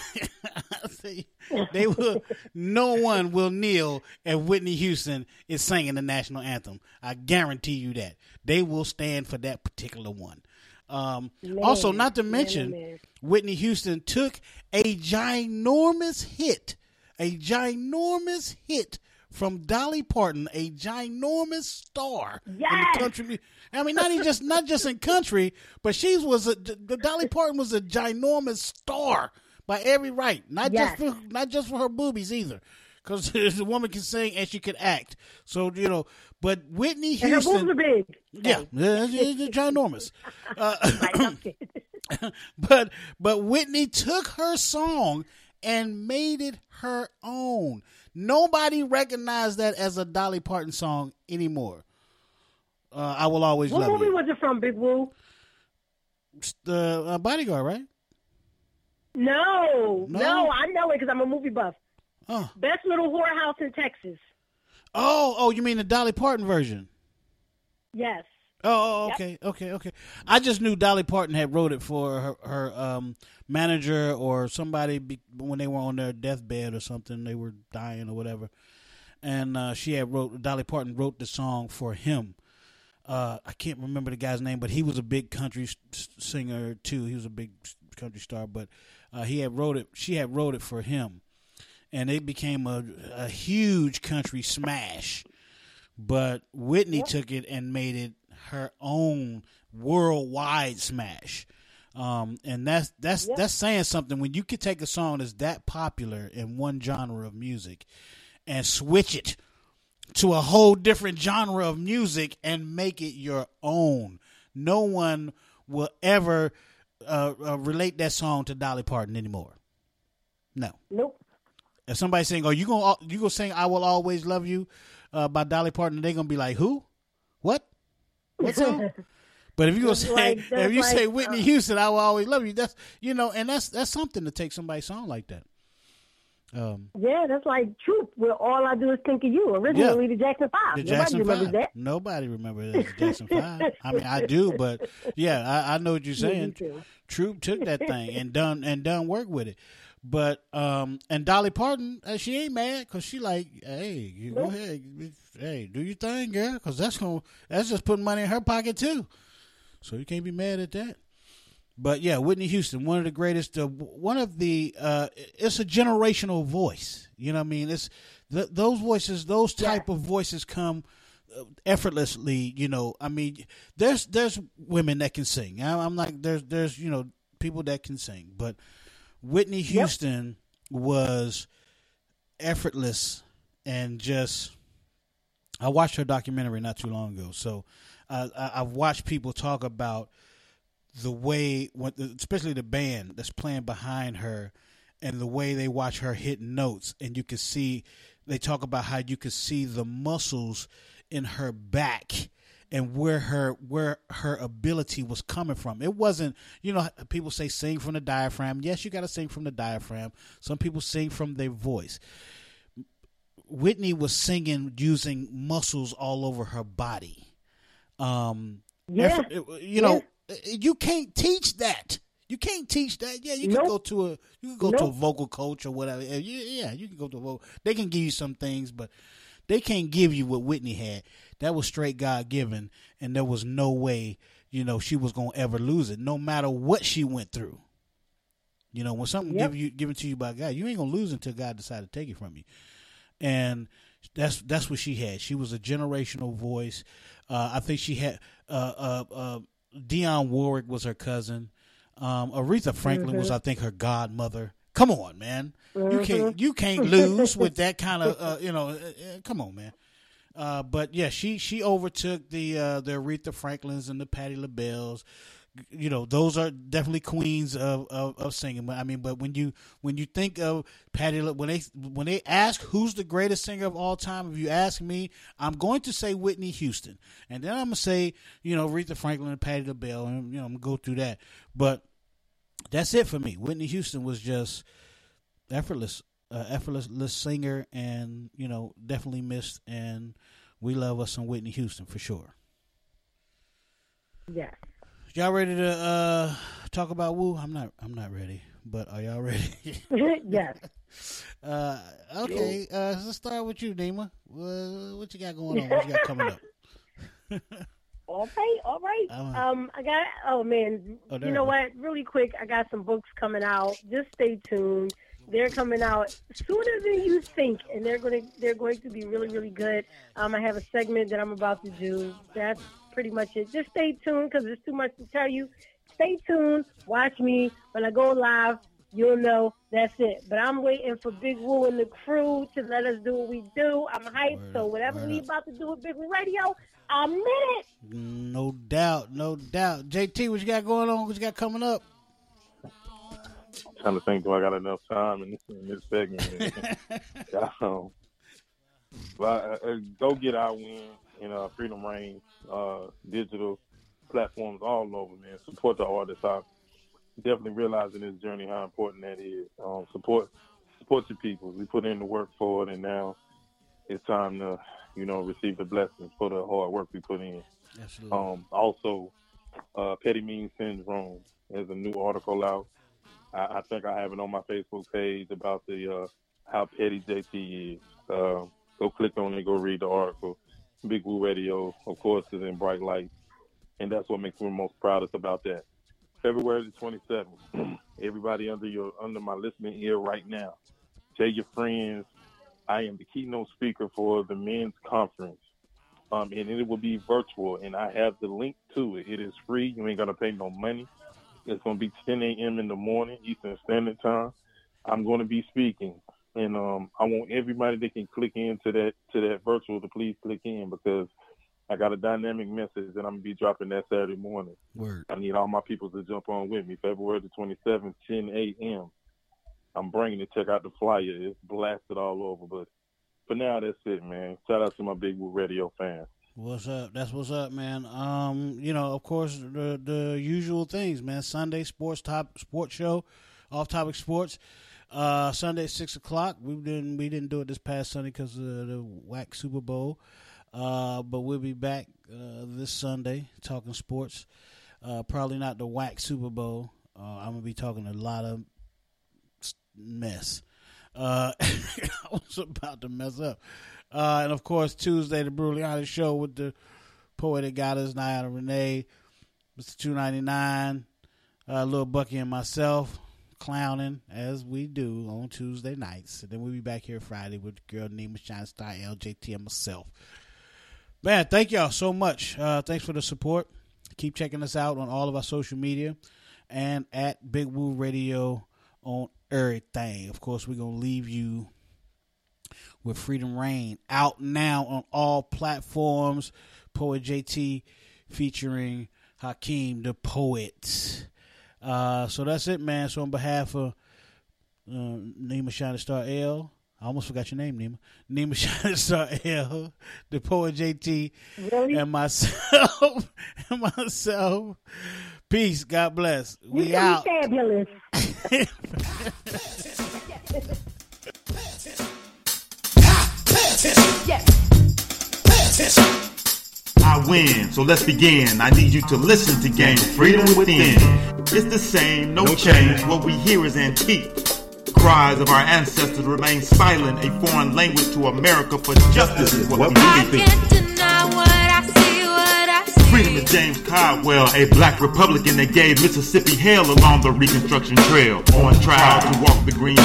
(laughs) They will. No one will kneel if Whitney Houston is singing the national anthem. I guarantee you that they will stand for that particular one. Um, Man, also, not to man, oh, mention, man. Whitney Houston took a ginormous hit, a ginormous hit from Dolly Parton, a ginormous star in Yes! the country. mu- I mean, not even just not just in country, but she was a the Dolly Parton was a ginormous star by every right. Not Yes. just for not just for her boobies either, because (laughs) the woman can sing and she could act. So you know, but Whitney And her Houston, boobs are big. yeah, it's ginormous. (laughs) Uh, (laughs) but but Whitney took her song and made it her own. Nobody recognized that as a Dolly Parton song anymore. Uh, I will always What love movie you. was it from, Big Woo? The uh, bodyguard, right? No, No? no, I know it because I'm a movie buff. Oh. Best Little Whorehouse in Texas. Oh, oh, you mean the Dolly Parton version? Yes. Oh, oh, Yep. okay, okay, okay. I just knew Dolly Parton had wrote it for her, her um, manager or somebody be, when they were on their deathbed or something. They were dying or whatever, and uh, she had wrote. Dolly Parton wrote the song for him. Uh, I can't remember the guy's name, but he was a big country s- singer too. He was a big country star, but uh, he had wrote it. She had wrote it for him, and it became a, a huge country smash. But Whitney took it and made it her own worldwide smash. Um, and that's that's that's saying something when you can take a song that's that popular in one genre of music and switch it to a whole different genre of music and make it your own. No one will ever uh, uh, relate that song to Dolly Parton anymore. No. Nope. If somebody saying, "Oh, you gonna you gonna sing I will always love you" uh, by Dolly Parton, they're gonna be like, "Who? What? What song?" (laughs) But if you gonna say like- if that's you say Whitney uh, Houston, I will always love you. That's you know, and that's that's something to take somebody's song like that. Um, Yeah, that's like Troop, where all I do is think of you. Originally, the Jackson Five. the Nobody Jackson remembers Five. that. Nobody remembers that as the Jackson (laughs) Five. I mean, I do, but yeah, I, I know what you're saying. too. Troop took that thing and done and done work with it. But um, and Dolly Parton, uh, she ain't mad because she like, hey, you go ahead, hey, do your thing, girl, because that's gonna that's just putting money in her pocket too. So you can't be mad at that. But yeah, Whitney Houston, one of the greatest, uh, one of the, uh, it's a generational voice. You know what I mean? It's th- those voices, those type of voices come uh, effortlessly. You know, I mean, there's there's women that can sing. I- I'm like, there's there's you know people that can sing, but Whitney Houston was effortless and just. I watched her documentary not too long ago, so uh, I, I've watched people talk about the way, especially the band that's playing behind her, and the way they watch her hit notes, and you can see they talk about how you can see the muscles in her back and where her where her ability was coming from. It wasn't, you know, people say sing from the diaphragm. Yes, you got to sing from the diaphragm. Some people sing from their voice. Whitney was singing using muscles all over her body. Um, Yeah. you know, you can't teach that. You can't teach that. Yeah, you can Nope. go to a you can go to a vocal coach or whatever. Yeah, you- yeah, you can go to a vocal. They can give you some things, but they can't give you what Whitney had. That was straight God given, and there was no way you know she was gonna ever lose it, no matter what she went through. You know, when something Yep. give you given to you by God, you ain't gonna lose until God decided to take it from you. And that's that's what she had. She was a generational voice. Uh, I think she had uh, uh, uh, Dionne Warwick was her cousin. Um, Aretha Franklin was, Mhm. I think, her godmother. Come on, man. You Mhm. can't you can't lose with that kind of uh, you know. Uh, come on, man. Uh, but yeah, she she overtook the uh, the Aretha Franklins and the Patti LaBelles. You know, those are definitely queens of, of, of singing. But I mean, but when you when you think of Patti, when they when they ask who's the greatest singer of all time, if you ask me, I'm going to say Whitney Houston, and then I'm gonna say you know Aretha Franklin and Patti LaBelle, and you know I'm gonna go through that. But that's it for me. Whitney Houston was just effortless, uh, effortless singer, and you know definitely missed. And we love us some Whitney Houston for sure. Yes. Y'all ready to uh, talk about Woo? I'm not. I'm not ready. But are y'all ready? (laughs) yes. (laughs) Uh, okay. Uh, let's start with you, Nima. What you got going on? What you got coming up? (laughs) All right, all right. Um, I got. Oh man, Oh, you know what? Really quick, I got some books coming out. Just stay tuned. They're coming out sooner than you think, and they're going to they're going to be really really good. Um, I have a segment that I'm about to do. That's pretty much it. Just stay tuned because there's too much to tell you. Stay tuned. Watch me when I go live. You'll know that's it. But I'm waiting for Big Woo and the crew to let us do what we do. I'm hyped. so whatever word we about to do with Big Woo Radio, I'm in it. No doubt, no doubt. JT, what you got going on? What you got coming up? Trying to think, do I got enough time in this, in this segment? (laughs) um, but, uh, uh, go get our win in uh, Freedom Reign uh, digital platforms all over, man. Support the artists. I definitely realizing this journey how important that is. Um, support support your people. We put in the work for it, and now it's time to, you know, receive the blessings for the hard work we put in. Absolutely. Um, also, uh, Petty Mean Syndrome. There's a new article out. I, I think I have it on my Facebook page about the uh, how petty JT is. Uh, go click on it. Go read the article. Big Woo Radio, of course, is in bright light, and that's what makes me most proudest about that. February the 27th. (clears throat) Everybody under your under my listening ear right now. Tell your friends I am the keynote speaker for the men's conference um, and it will be virtual. And I have the link to it. It is free. You ain't gonna pay no money. It's gonna be 10 a.m. in the morning Eastern Standard Time. I'm gonna be speaking, and um, I want everybody that can click into that to that virtual to please click in because I got a dynamic message that I'm gonna be dropping that Saturday morning. Word. I need all my people to jump on with me. February the 27th, 10 a.m. I'm bringing it. Check out the flyer. It's blasted all over. But for now, that's it, man. Shout out to my Big Woo Radio fans. What's up? That's what's up, man. Um, you know, of course, the the usual things, man. Sunday sports top sports show, off topic sports. Uh, Sunday six o'clock. We didn't we didn't do it this past Sunday because of the whack Super Bowl. Uh, but we'll be back uh, this Sunday talking sports. Uh, probably not the whack Super Bowl. Uh, I'm gonna be talking a lot of mess. Uh, (laughs) I was about to mess up. Uh, and of course, Tuesday, the Honest Show with the poetic goddess, Niana Renee, Mr. 299, uh, Little Bucky, and myself clowning as we do on Tuesday nights. And then we'll be back here Friday with the girl named Shine Star, LJT, and myself. Man, thank y'all so much. Uh, thanks for the support. Keep checking us out on all of our social media and at Big Woo Radio on everything. Of course, we're going to leave you with Freedom Reign out now on all platforms. Poet JT featuring Hakim the Poet. Uh, so that's it, man. So on behalf of uh, Nima Shining Star L, I almost forgot your name, Nima. Nima (laughs) Shining Star L, the poet JT, Really? and myself, (laughs) and myself. Peace. God bless. We can out. be (laughs) fabulous. I win, so let's begin. I need you to listen to Game Freedom Within. It's the same, no change. What we hear is antique. Cries of our ancestors remain silent. A foreign language to America for justice is what we need really think. Deny what I see, what I see. Freedom is James Caldwell, a black Republican that gave Mississippi hell along the Reconstruction Trail. On trial to walk the Green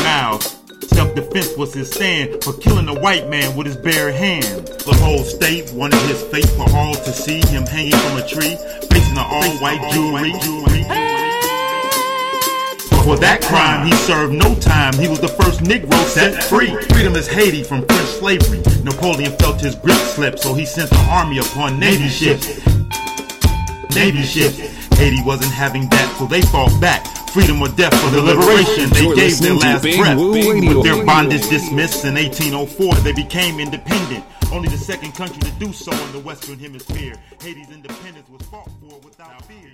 Mile. Self-defense was his stand for killing a white man with his bare hand. The whole state wanted his fate for all to see him hanging from a tree, facing an all-white jury. For that crime, he served no time. He was the first Negro set free. Freedom is Haiti from French slavery. Napoleon felt his grip slip, so he sent an army upon Navy ships. Navy ships. Haiti wasn't having that, so they fought back. Freedom or death for the liberation. They gave their last breath. With their bondage dismissed in 1804, they became independent. Only the second country to do so in the Western Hemisphere. Haiti's independence was fought for without fear.